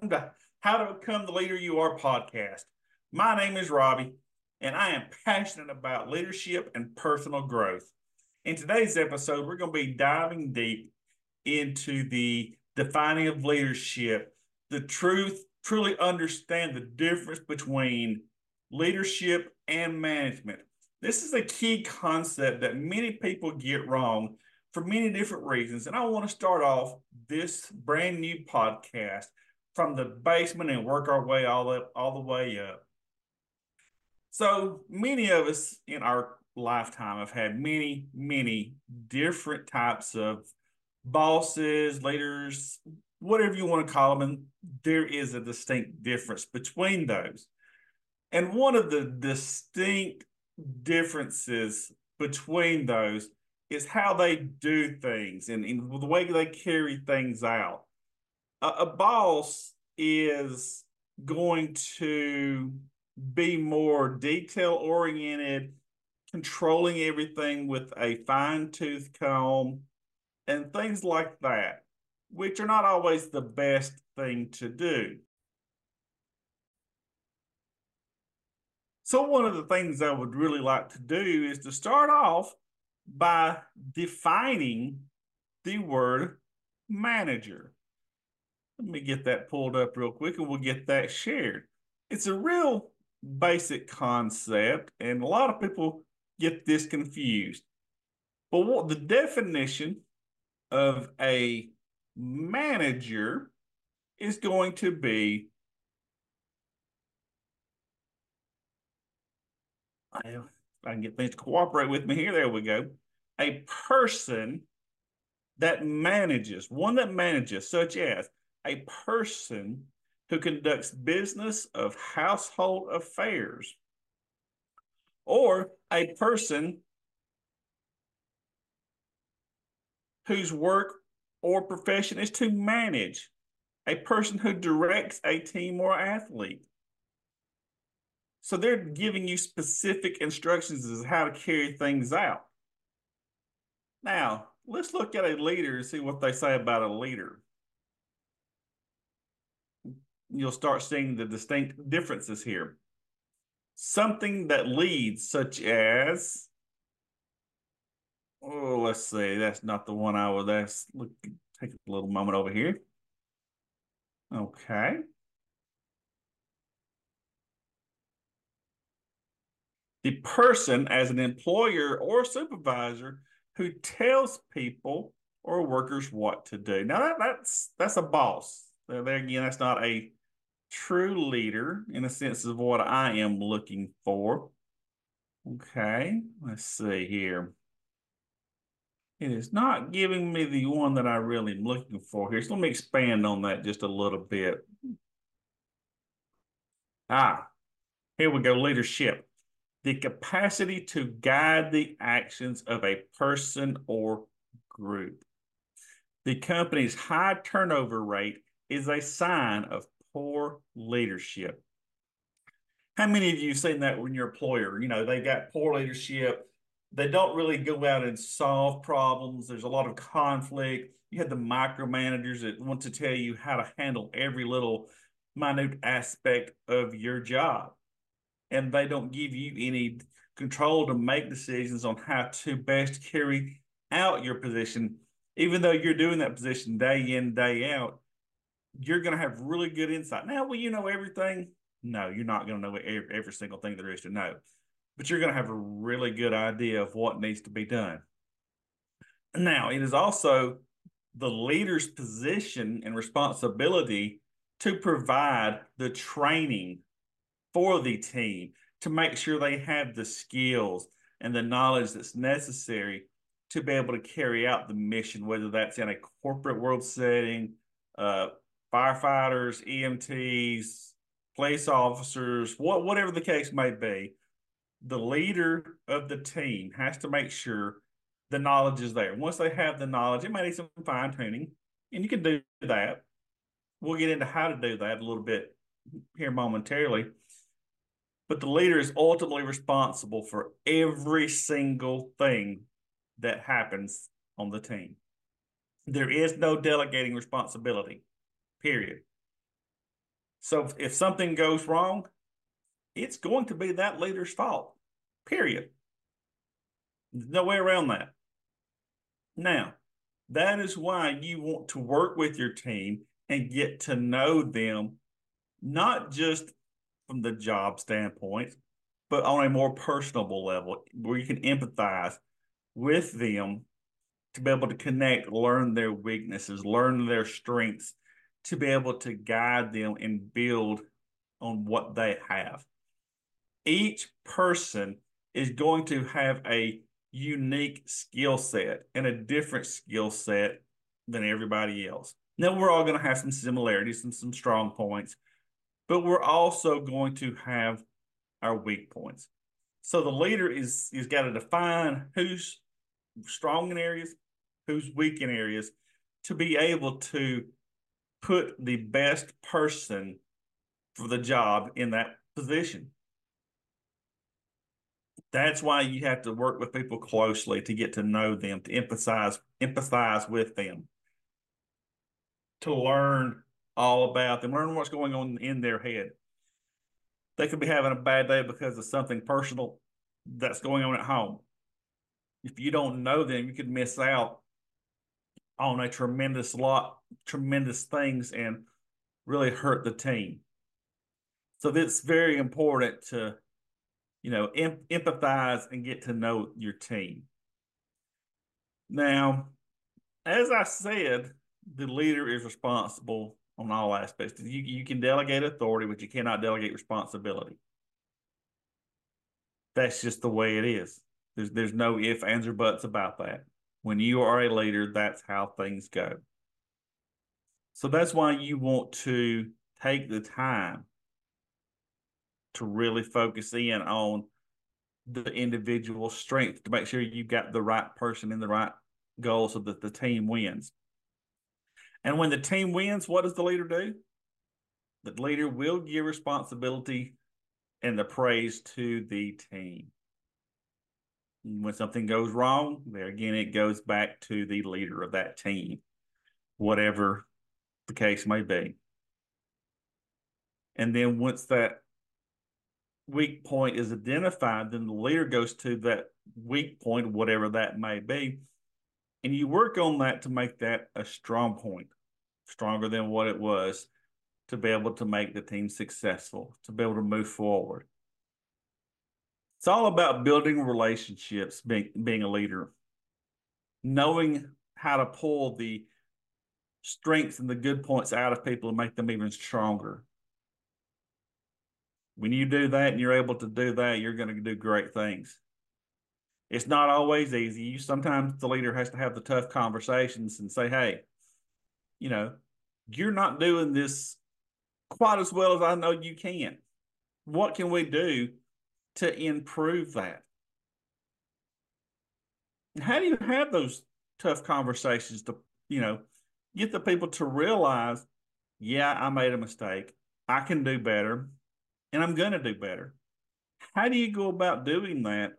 Welcome to How to Become the Leader You Are podcast. My name is Robbie, and I am passionate about leadership and personal growth. In today's episode, we're going to be diving deep into the defining of leadership, the truth, truly understand the difference between leadership and management. This is a key concept that many people get wrong for many different reasons. And I want to start off this brand new podcast from the basement and work our way all up all the way up. So many of us in our lifetime have had many, many different types of bosses, leaders, whatever you want to call them. And there is a distinct difference between those. And one of the distinct differences between those is how they do things and, and the way they carry things out. A, a boss is going to be more detail oriented, controlling everything with a fine tooth comb, and things like that, which are not always the best thing to do. So, one of the things I would really like to do is to start off by defining the word manager. Let me get that pulled up real quick and we'll get that shared. It's a real basic concept, and a lot of people get this confused. But what the definition of a manager is going to be I I can get things to cooperate with me here. There we go. A person that manages, one that manages, such as a person who conducts business of household affairs, or a person whose work or profession is to manage, a person who directs a team or athlete, so they're giving you specific instructions as how to carry things out. Now, let's look at a leader and see what they say about a leader. You'll start seeing the distinct differences here. Something that leads, such as, oh, let's see, that's not the one I was, that's, look, take a little moment over here. Okay. the person as an employer or supervisor who tells people or workers what to do. Now that, that's that's a boss. So there again, that's not a true leader in the sense of what I am looking for. Okay, let's see here. It is not giving me the one that I really am looking for here. So let me expand on that just a little bit. Ah, here we go, leadership the capacity to guide the actions of a person or group. The company's high turnover rate is a sign of poor leadership. How many of you have seen that when your employer, you know, they got poor leadership, they don't really go out and solve problems. There's a lot of conflict. You have the micromanagers that want to tell you how to handle every little minute aspect of your job and they don't give you any control to make decisions on how to best carry out your position, even though you're doing that position day in, day out, you're going to have really good insight. Now, will you know everything? No, you're not going to know every, every single thing there is to know, but you're going to have a really good idea of what needs to be done. Now, it is also the leader's position and responsibility to provide the training for the team to make sure they have the skills and the knowledge that's necessary to be able to carry out the mission, whether that's in a corporate world setting, uh, firefighters, EMTs, police officers, what, whatever the case may be. The leader of the team has to make sure the knowledge is there. Once they have the knowledge, it may need some fine tuning, and you can do that. We'll get into how to do that a little bit here momentarily but the leader is ultimately responsible for every single thing that happens on the team. There is no delegating responsibility, period. So if something goes wrong, it's going to be that leader's fault, period. There's no way around that. Now, that is why you want to work with your team and get to know them, not just from the job standpoint, but on a more personable level where you can empathize with them to be able to connect, learn their weaknesses, learn their strengths, to be able to guide them and build on what they have. Each person is going to have a unique skill set and a different skill set than everybody else. Now, we're all going to have some similarities and some strong points, but we're also going to have our weak points. So the leader is is got to define who's strong in areas, who's weak in areas, to be able to put the best person for the job in that position. That's why you have to work with people closely to get to know them, to emphasize empathize with them, to learn all about them, learn what's going on in their head. They could be having a bad day because of something personal that's going on at home. If you don't know them, you could miss out on a tremendous lot, tremendous things and really hurt the team. So it's very important to you know, em- empathize and get to know your team. Now, as I said, the leader is responsible on all aspects. You, you can delegate authority, but you cannot delegate responsibility. That's just the way it is. There's there's no ifs, ands, or buts about that. When you are a leader, that's how things go. So that's why you want to take the time to really focus in on the individual strength to make sure you've got the right person in the right goal so that the team wins. And when the team wins, what does the leader do? The leader will give responsibility and the praise to the team. When something goes wrong, there again, it goes back to the leader of that team, whatever the case may be. And then once that weak point is identified, then the leader goes to that weak point, whatever that may be, and you work on that to make that a strong point, stronger than what it was, to be able to make the team successful, to be able to move forward. It's all about building relationships, being, being a leader, knowing how to pull the strengths and the good points out of people and make them even stronger when you do that and you're able to do that, you're going to do great things. It's not always easy. You sometimes the leader has to have the tough conversations and say, "Hey, you know, you're not doing this quite as well as I know you can. What can we do to improve that?" How do you have those tough conversations to, you know, get the people to realize, yeah, I made a mistake. I can do better and I'm going to do better. How do you go about doing that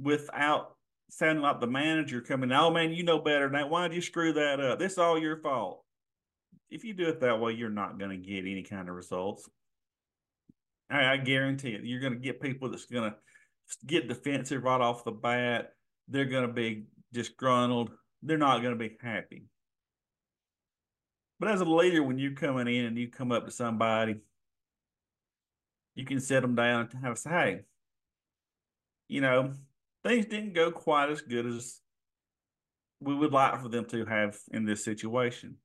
without sounding like the manager coming, oh man, you know better that. Why did you screw that up? This is all your fault. If you do it that way, you're not going to get any kind of results. I, I guarantee it. You're going to get people that's going to get defensive right off the bat. They're going to be disgruntled. They're not going to be happy. But as a leader, when you're coming in and you come up to somebody you can set them down and have say, hey, you know, things didn't go quite as good as we would like for them to have in this situation.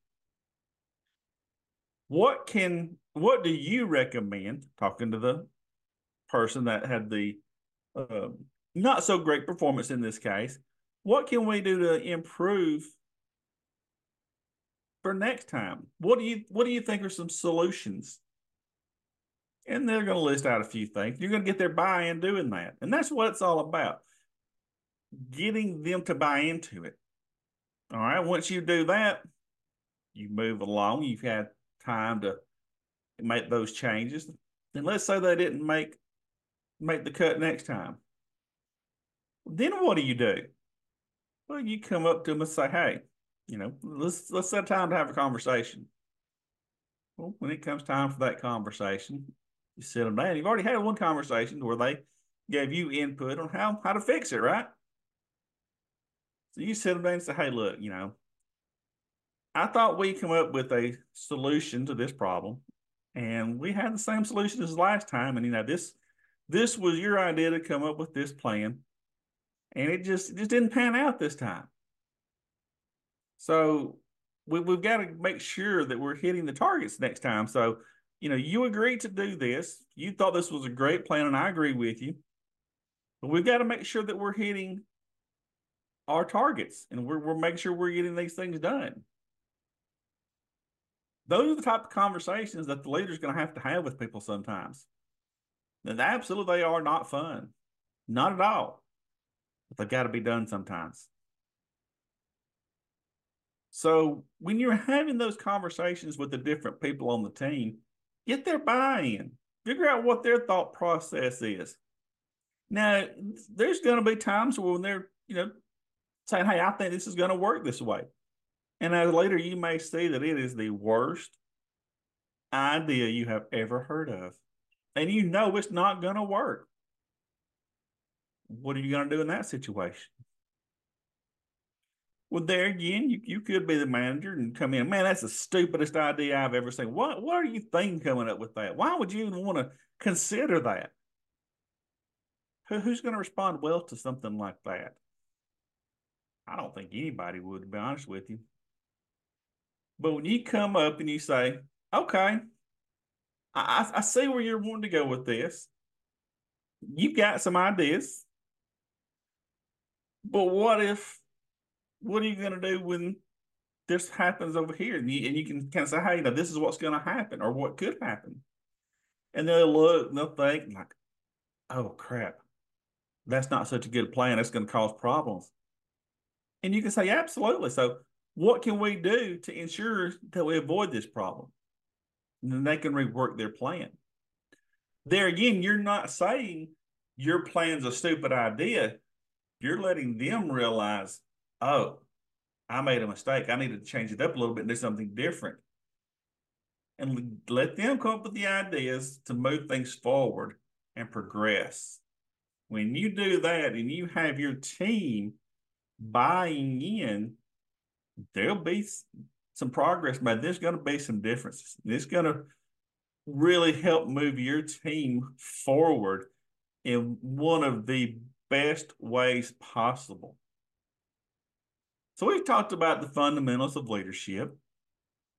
What can what do you recommend? Talking to the person that had the uh, not so great performance in this case, what can we do to improve for next time? What do you what do you think are some solutions and they're going to list out a few things. You're going to get their buy in doing that. And that's what it's all about getting them to buy into it. All right. Once you do that, you move along. You've had time to make those changes. And let's say they didn't make make the cut next time. Then what do you do? Well, you come up to them and say, hey, You know, let's let's set time to have a conversation. Well, when it comes time for that conversation, you sit them down. You've already had one conversation where they gave you input on how how to fix it, right? So you sit them down and say, "Hey, look, you know, I thought we come up with a solution to this problem, and we had the same solution as last time. And you know, this this was your idea to come up with this plan, and it just it just didn't pan out this time. So we, we've got to make sure that we're hitting the targets next time. So, you know, you agreed to do this. You thought this was a great plan, and I agree with you. But we've got to make sure that we're hitting our targets and we're, we're making sure we're getting these things done. Those are the type of conversations that the leader's going to have to have with people sometimes. And absolutely, they are not fun. Not at all. But they've got to be done sometimes. So when you're having those conversations with the different people on the team, get their buy-in. Figure out what their thought process is. Now, there's going to be times when they're, you know, saying, "Hey, I think this is going to work this way," and as later you may see that it is the worst idea you have ever heard of, and you know it's not going to work. What are you going to do in that situation? Well, there again, you, you could be the manager and come in. Man, that's the stupidest idea I've ever seen. What what are you thinking coming up with that? Why would you even want to consider that? Who, who's going to respond well to something like that? I don't think anybody would, to be honest with you. But when you come up and you say, okay, I, I see where you're wanting to go with this. You've got some ideas. But what if what are you going to do when this happens over here? And you, and you can kind of say, hey, now this is what's going to happen or what could happen. And they'll look and they'll think, like, oh, crap, that's not such a good plan. That's going to cause problems. And you can say, absolutely. So, what can we do to ensure that we avoid this problem? And then they can rework their plan. There again, you're not saying your plan's a stupid idea. You're letting them realize oh, I made a mistake. I need to change it up a little bit and do something different. And let them come up with the ideas to move things forward and progress. When you do that and you have your team buying in, there'll be some progress, but there's going to be some differences. It's going to really help move your team forward in one of the best ways possible. So we've talked about the fundamentals of leadership.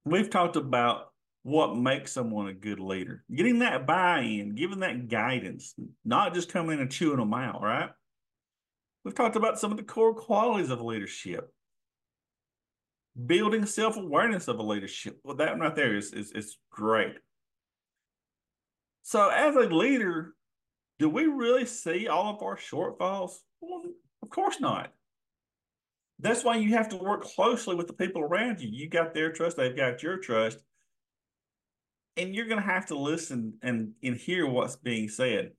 We've talked about what makes someone a good leader, getting that buy-in, giving that guidance, not just coming in and chewing them out, right? We've talked about some of the core qualities of leadership, building self-awareness of a leadership. Well, that right there is, is, is great. So as a leader, do we really see all of our shortfalls? Well, of course not. That's why you have to work closely with the people around you. You got their trust, they've got your trust. And you're going to have to listen and, and hear what's being said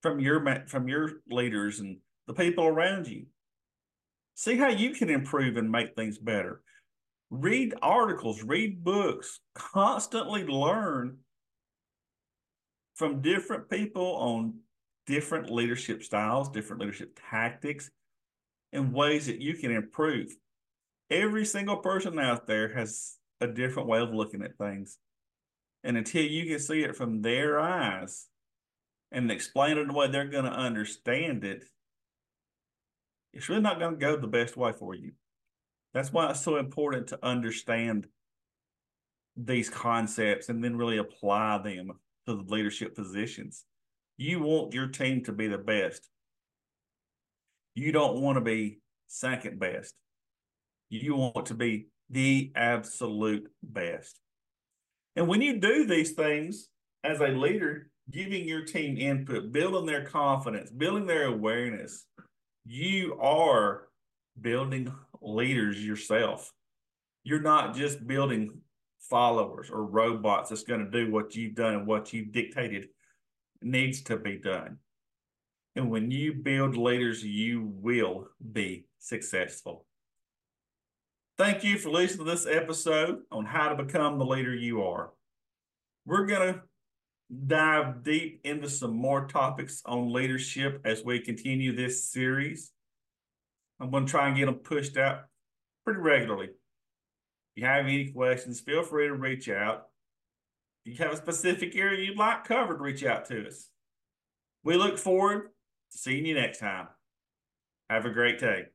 from your from your leaders and the people around you. See how you can improve and make things better. Read articles, read books, constantly learn from different people on different leadership styles, different leadership tactics, in ways that you can improve. Every single person out there has a different way of looking at things. And until you can see it from their eyes and explain it a way they're going to understand it, it's really not going to go the best way for you. That's why it's so important to understand these concepts and then really apply them to the leadership positions. You want your team to be the best. You don't want to be second best. You want to be the absolute best. And when you do these things as a leader, giving your team input, building their confidence, building their awareness, you are building leaders yourself. You're not just building followers or robots that's going to do what you've done and what you've dictated needs to be done. And when you build leaders, you will be successful. Thank you for listening to this episode on how to become the leader you are. We're going to dive deep into some more topics on leadership as we continue this series. I'm going to try and get them pushed out pretty regularly. If you have any questions, feel free to reach out. If you have a specific area you'd like covered, reach out to us. We look forward seeing you next time. Have a great day.